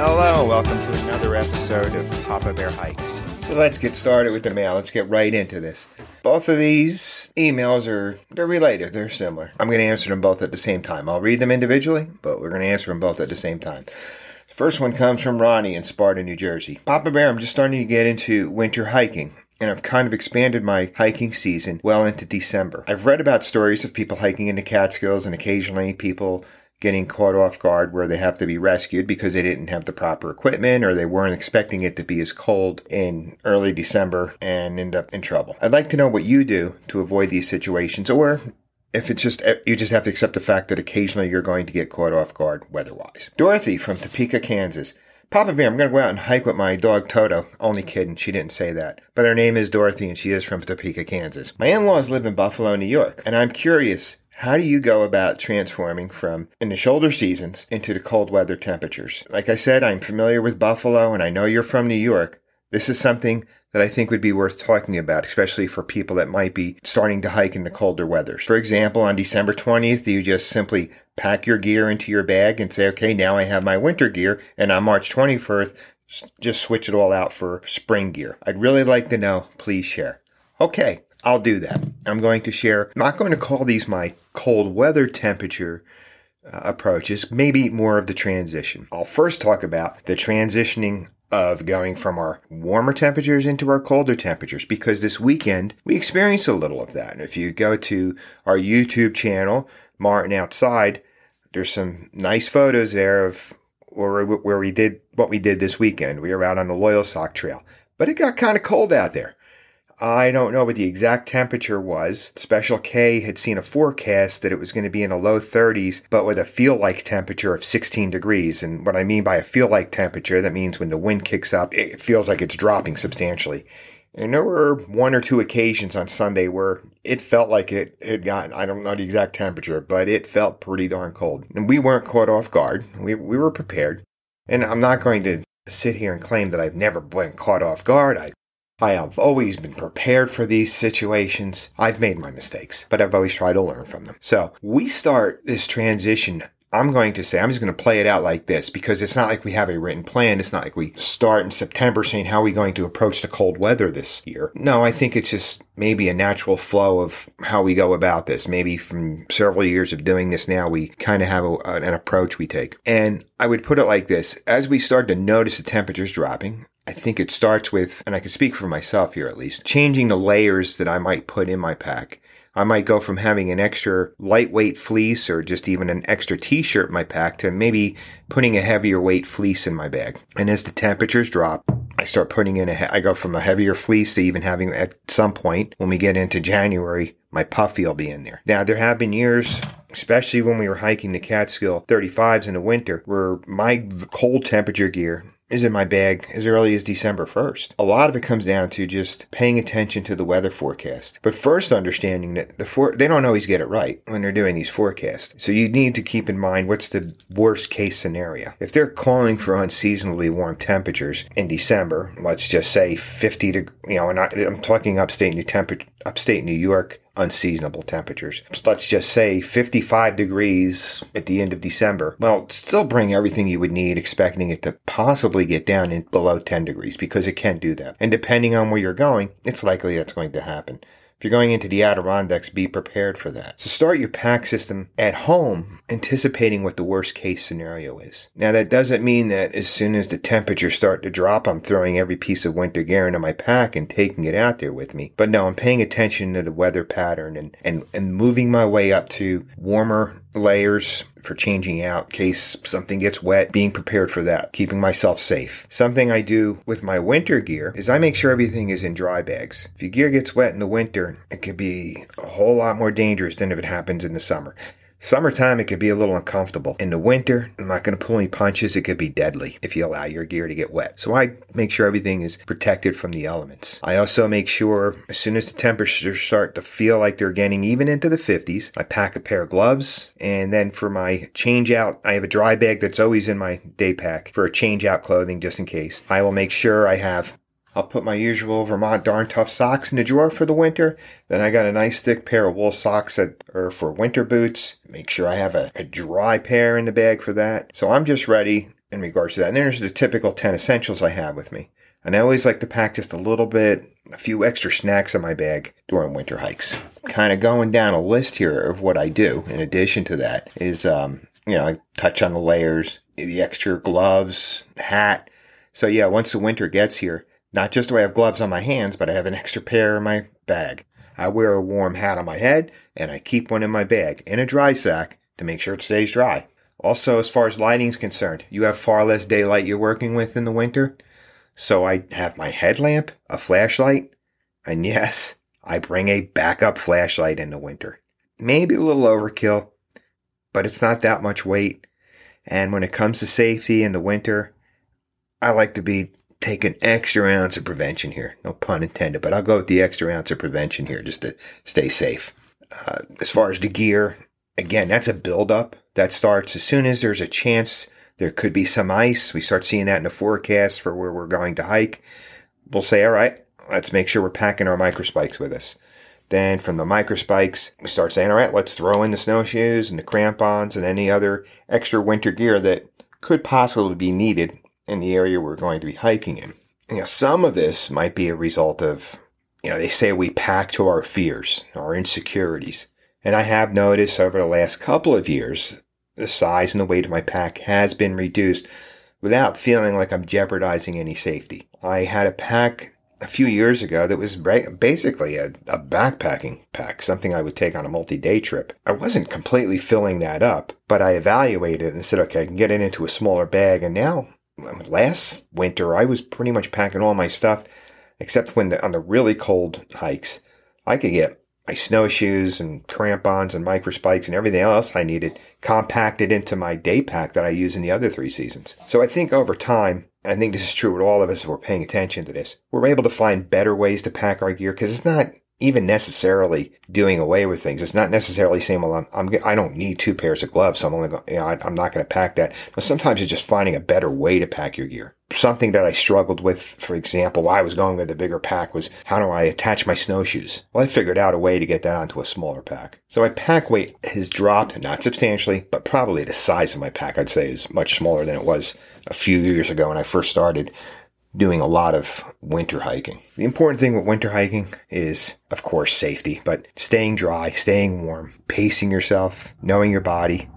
Hello, welcome to another episode of Papa Bear Hikes. So let's get started with the mail. Let's get right into this. Both of these emails are they're related, they're similar. I'm going to answer them both at the same time. I'll read them individually, but we're going to answer them both at the same time. The first one comes from Ronnie in Sparta, New Jersey. Papa Bear, I'm just starting to get into winter hiking and I've kind of expanded my hiking season well into December. I've read about stories of people hiking in the Catskills and occasionally people getting caught off guard where they have to be rescued because they didn't have the proper equipment or they weren't expecting it to be as cold in early December and end up in trouble. I'd like to know what you do to avoid these situations or if it's just you just have to accept the fact that occasionally you're going to get caught off guard weather-wise. Dorothy from Topeka, Kansas. Papa Bear, I'm going to go out and hike with my dog Toto. Only kidding, she didn't say that. But her name is Dorothy and she is from Topeka, Kansas. My in-laws live in Buffalo, New York, and I'm curious how do you go about transforming from in the shoulder seasons into the cold weather temperatures? Like I said, I'm familiar with Buffalo and I know you're from New York. This is something that I think would be worth talking about, especially for people that might be starting to hike in the colder weathers. For example, on December 20th, you just simply pack your gear into your bag and say, okay, now I have my winter gear. And on March 21st, just switch it all out for spring gear. I'd really like to know. Please share. Okay, I'll do that. I'm going to share, I'm not going to call these my cold weather temperature uh, approaches, maybe more of the transition. I'll first talk about the transitioning of going from our warmer temperatures into our colder temperatures because this weekend we experienced a little of that. And if you go to our YouTube channel, Martin Outside, there's some nice photos there of where, where we did what we did this weekend. We were out on the Loyalsock Trail, but it got kind of cold out there. I don't know what the exact temperature was. Special K had seen a forecast that it was going to be in the low 30s, but with a feel like temperature of 16 degrees. And what I mean by a feel like temperature, that means when the wind kicks up, it feels like it's dropping substantially. And there were one or two occasions on Sunday where it felt like it had gotten, I don't know the exact temperature, but it felt pretty darn cold. And we weren't caught off guard. We, we were prepared. And I'm not going to sit here and claim that I've never been caught off guard. I I have always been prepared for these situations. I've made my mistakes, but I've always tried to learn from them. So we start this transition I'm going to say, I'm just going to play it out like this because it's not like we have a written plan. It's not like we start in September saying, how are we going to approach the cold weather this year? No, I think it's just maybe a natural flow of how we go about this. Maybe from several years of doing this now, we kind of have a, an approach we take. And I would put it like this. As we start to notice the temperatures dropping, I think it starts with, and I can speak for myself here at least, changing the layers that I might put in my pack. I might go from having an extra lightweight fleece or just even an extra t-shirt in my pack to maybe putting a heavier weight fleece in my bag. And as the temperatures drop, I start putting in a, I go from a heavier fleece to even having at some point when we get into January, my puffy will be in there. Now there have been years especially when we were hiking the Catskill 35s in the winter, where my cold temperature gear is in my bag as early as December 1st. A lot of it comes down to just paying attention to the weather forecast. But first understanding that the for- they don't always get it right when they're doing these forecasts. So you need to keep in mind what's the worst case scenario. If they're calling for unseasonably warm temperatures in December, let's just say 50 to, you know, and I, am talking upstate New temper- upstate New York unseasonable temperatures. Let's just say 55 degrees at the end of December. Well, still bring everything you would need, expecting it to possibly get down in below 10 degrees because it can do that. And depending on where you're going, it's likely that's going to happen. If you're going into the Adirondacks, be prepared for that. So start your pack system at home, anticipating what the worst case scenario is. Now that doesn't mean that as soon as the temperatures start to drop, I'm throwing every piece of winter gear into my pack and taking it out there with me. But no, I'm paying attention to the weather pattern and, and, and moving my way up to warmer layers for changing out in case something gets wet, being prepared for that, keeping myself safe. Something I do with my winter gear is I make sure everything is in dry bags. If your gear gets wet in the winter, it could be a whole lot more dangerous than if it happens in the summer. Summertime, it could be a little uncomfortable. In the winter, I'm not going to pull any punches. It could be deadly if you allow your gear to get wet. So I make sure everything is protected from the elements. I also make sure as soon as the temperatures start to feel like they're getting even into the 50s, I pack a pair of gloves. And then for my change out, I have a dry bag that's always in my day pack for a change out clothing just in case. I will make sure I have I'll put my usual Vermont darn tough socks in the drawer for the winter. Then I got a nice thick pair of wool socks that are for winter boots. Make sure I have a, a dry pair in the bag for that. So I'm just ready in regards to that. And there's the typical 10 essentials I have with me. And I always like to pack just a little bit, a few extra snacks in my bag during winter hikes. Kind of going down a list here of what I do in addition to that is, um, you know, I touch on the layers, the extra gloves, hat. So yeah, once the winter gets here, not just do I have gloves on my hands, but I have an extra pair in my bag. I wear a warm hat on my head and I keep one in my bag in a dry sack to make sure it stays dry. Also, as far as lighting is concerned, you have far less daylight you're working with in the winter. So I have my headlamp, a flashlight, and yes, I bring a backup flashlight in the winter. Maybe a little overkill, but it's not that much weight. And when it comes to safety in the winter, I like to be take an extra ounce of prevention here. No pun intended, but I'll go with the extra ounce of prevention here just to stay safe. Uh, as far as the gear, again, that's a buildup that starts as soon as there's a chance there could be some ice. We start seeing that in the forecast for where we're going to hike. We'll say, all right, let's make sure we're packing our microspikes with us. Then from the microspikes, we start saying, all right, let's throw in the snowshoes and the crampons and any other extra winter gear that could possibly be needed in the area we're going to be hiking in. You know, some of this might be a result of, you know, they say we pack to our fears, our insecurities. And I have noticed over the last couple of years the size and the weight of my pack has been reduced without feeling like I'm jeopardizing any safety. I had a pack a few years ago that was basically a, a backpacking pack, something I would take on a multi-day trip. I wasn't completely filling that up, but I evaluated it and said, okay, I can get it into a smaller bag. And now, last winter, I was pretty much packing all my stuff, except when the, on the really cold hikes, I could get my snowshoes and crampons and micro spikes and everything else I needed compacted into my day pack that I use in the other three seasons. So I think over time, I think this is true with all of us who are paying attention to this. We're able to find better ways to pack our gear because it's not even necessarily doing away with things. It's not necessarily saying, well, I'm, I'm I don't need two pairs of gloves. So I'm only, you know, I, I'm not going to pack that. But sometimes it's just finding a better way to pack your gear. Something that I struggled with, for example, why I was going with a bigger pack was how do I attach my snowshoes? Well, I figured out a way to get that onto a smaller pack. So my pack weight has dropped, not substantially, but probably the size of my pack, I'd say, is much smaller than it was a few years ago when I first started doing a lot of winter hiking. The important thing with winter hiking is, of course, safety, but staying dry, staying warm, pacing yourself, knowing your body.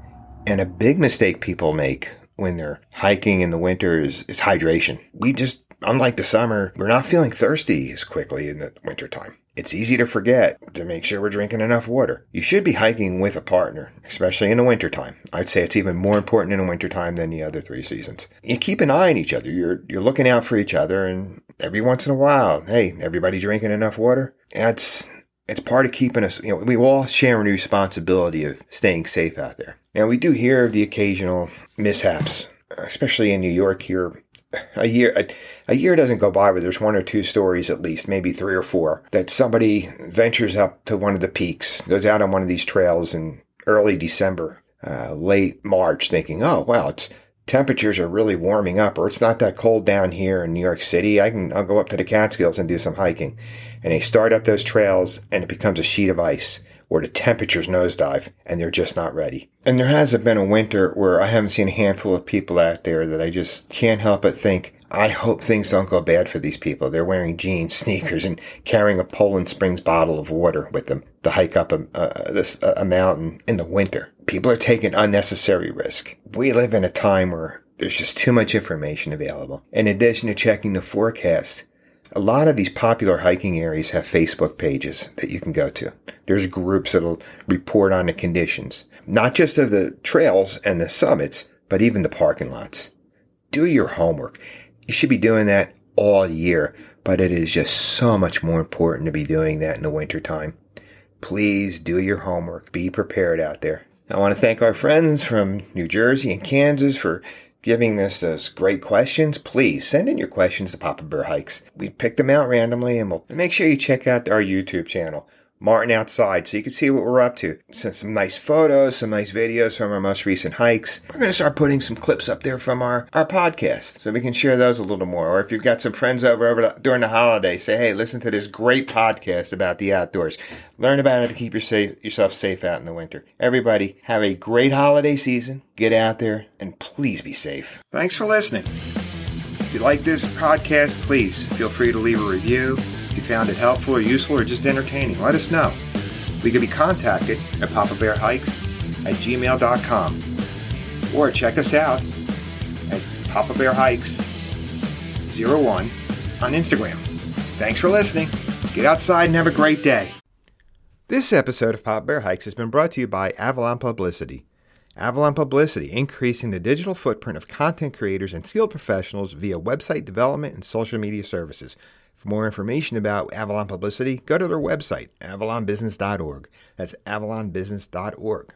And a big mistake people make when they're hiking in the winter is, is hydration. We just, unlike the summer, we're not feeling thirsty as quickly in the wintertime. It's easy to forget to make sure we're drinking enough water. You should be hiking with a partner, especially in the wintertime. I'd say it's even more important in the wintertime than the other three seasons. You keep an eye on each other. You're you're looking out for each other and every once in a while, hey, everybody drinking enough water? That's it's part of keeping us, you know, we all share the responsibility of staying safe out there. Now, we do hear of the occasional mishaps, especially in New York here a year a, a, year doesn't go by where there's one or two stories at least maybe three or four that somebody ventures up to one of the peaks goes out on one of these trails in early december uh, late march thinking oh well it's temperatures are really warming up or it's not that cold down here in new york city. I can i'll go up to the catskills and do some hiking. And they start up those trails and it becomes a sheet of ice where the temperatures nosedive and they're just not ready. And there hasn't been a winter where I haven't seen a handful of people out there that I just can't help but think, I hope things don't go bad for these people. They're wearing jeans, sneakers, and carrying a Poland Springs bottle of water with them to hike up a, this, a mountain in the winter. People are taking unnecessary risk. We live in a time where there's just too much information available. In addition to checking the forecast, a lot of these popular hiking areas have Facebook pages that you can go to. There's groups that'll report on the conditions, not just of the trails and the summits, but even the parking lots. Do your homework. You should be doing that all year, but it is just so much more important to be doing that in the wintertime. Please do your homework. Be prepared out there. I want to thank our friends from New Jersey and Kansas for giving us those great questions, please send in your questions to Papa Bear Hikes. We pick them out randomly and we'll make sure you check out our YouTube channel. Martin outside so you can see what we're up to. Send some nice photos, some nice videos from our most recent hikes. We're going to start putting some clips up there from our, our podcast so we can share those a little more. Or if you've got some friends over, over the, during the holidays, say, hey, listen to this great podcast about the outdoors. Learn about it to keep your safe, yourself safe out in the winter. Everybody, have a great holiday season. Get out there and please be safe. Thanks for listening. If you like this podcast, please feel free to leave a review if you found it helpful or useful or just entertaining, let us know. We can be contacted at Papa Bear Hikes at gmail.com or check us out at Papa Bear Hikes 01 on Instagram. Thanks for listening. Get outside and have a great day. This episode of Papa Bear Hikes has been brought to you by Avalon Publicity. Avalon Publicity, increasing the digital footprint of content creators and skilled professionals via website development and social media services. For more information about Avalon Publicity, go to their website, avalonbusiness.org. That's avalonbusiness.org.